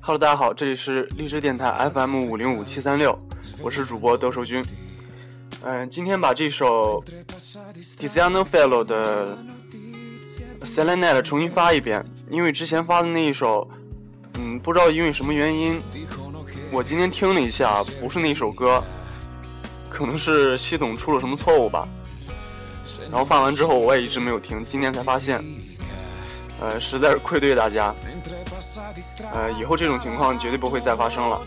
Hello，大家好，这里是荔枝电台 FM 五零五七三六，我是主播德寿军。嗯，今天把这首 Tiziano Fellow 的 Selenite 重新发一遍，因为之前发的那一首，嗯，不知道因为什么原因，我今天听了一下，不是那首歌，可能是系统出了什么错误吧。然后放完之后，我也一直没有听，今天才发现，呃，实在是愧对大家，呃，以后这种情况绝对不会再发生了。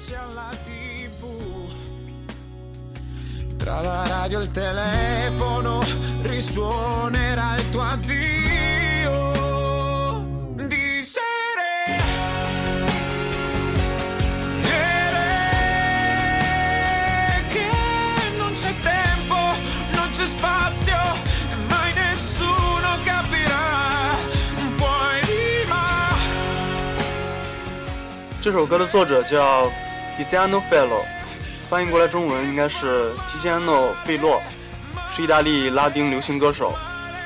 这首歌的作者叫 Tiziano Fellow，翻译过来中文应该是提西安诺·费洛，是意大利拉丁流行歌手。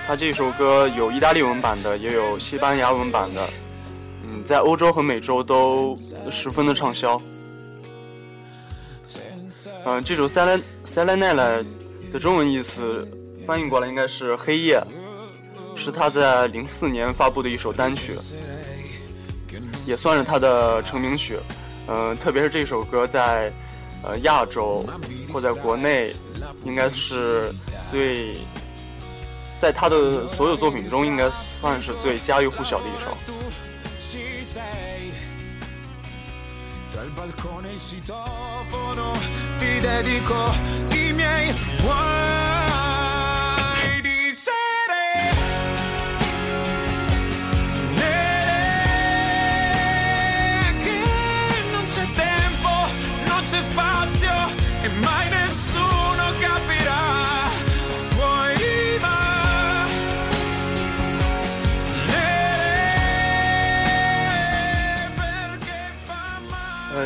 他这首歌有意大利文版的，也有西班牙文版的，嗯，在欧洲和美洲都十分的畅销。嗯，这首《s e l e s e l e n e l a 的中文意思翻译过来应该是“黑夜”，是他在零四年发布的一首单曲。也算是他的成名曲，嗯，特别是这首歌在，呃，亚洲或在国内，应该是最，在他的所有作品中，应该算是最家喻户晓的一首。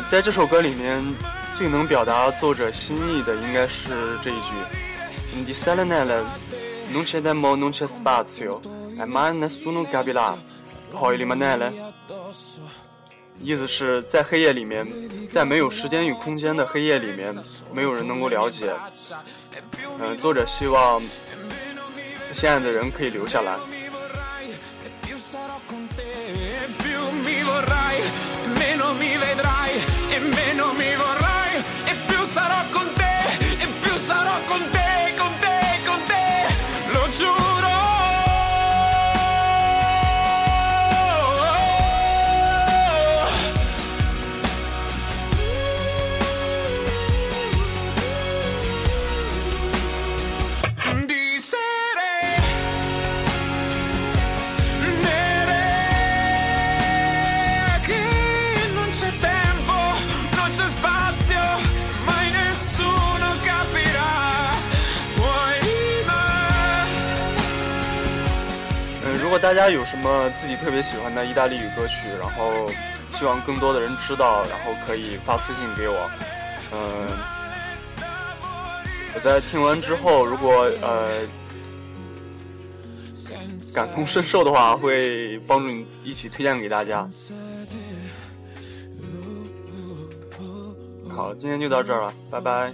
在这首歌里面，最能表达作者心意的应该是这一句：“Di selenella non c'è tempo, non c'è spazio, e mai nessuno capirà poi rimanere。”意思是在黑夜里面，在没有时间与空间的黑夜里面，没有人能够了解。嗯，作者希望心爱的人可以留下来。大家有什么自己特别喜欢的意大利语歌曲？然后希望更多的人知道，然后可以发私信给我。嗯，我在听完之后，如果呃感同身受的话，会帮助你一起推荐给大家。好，今天就到这儿了，拜拜。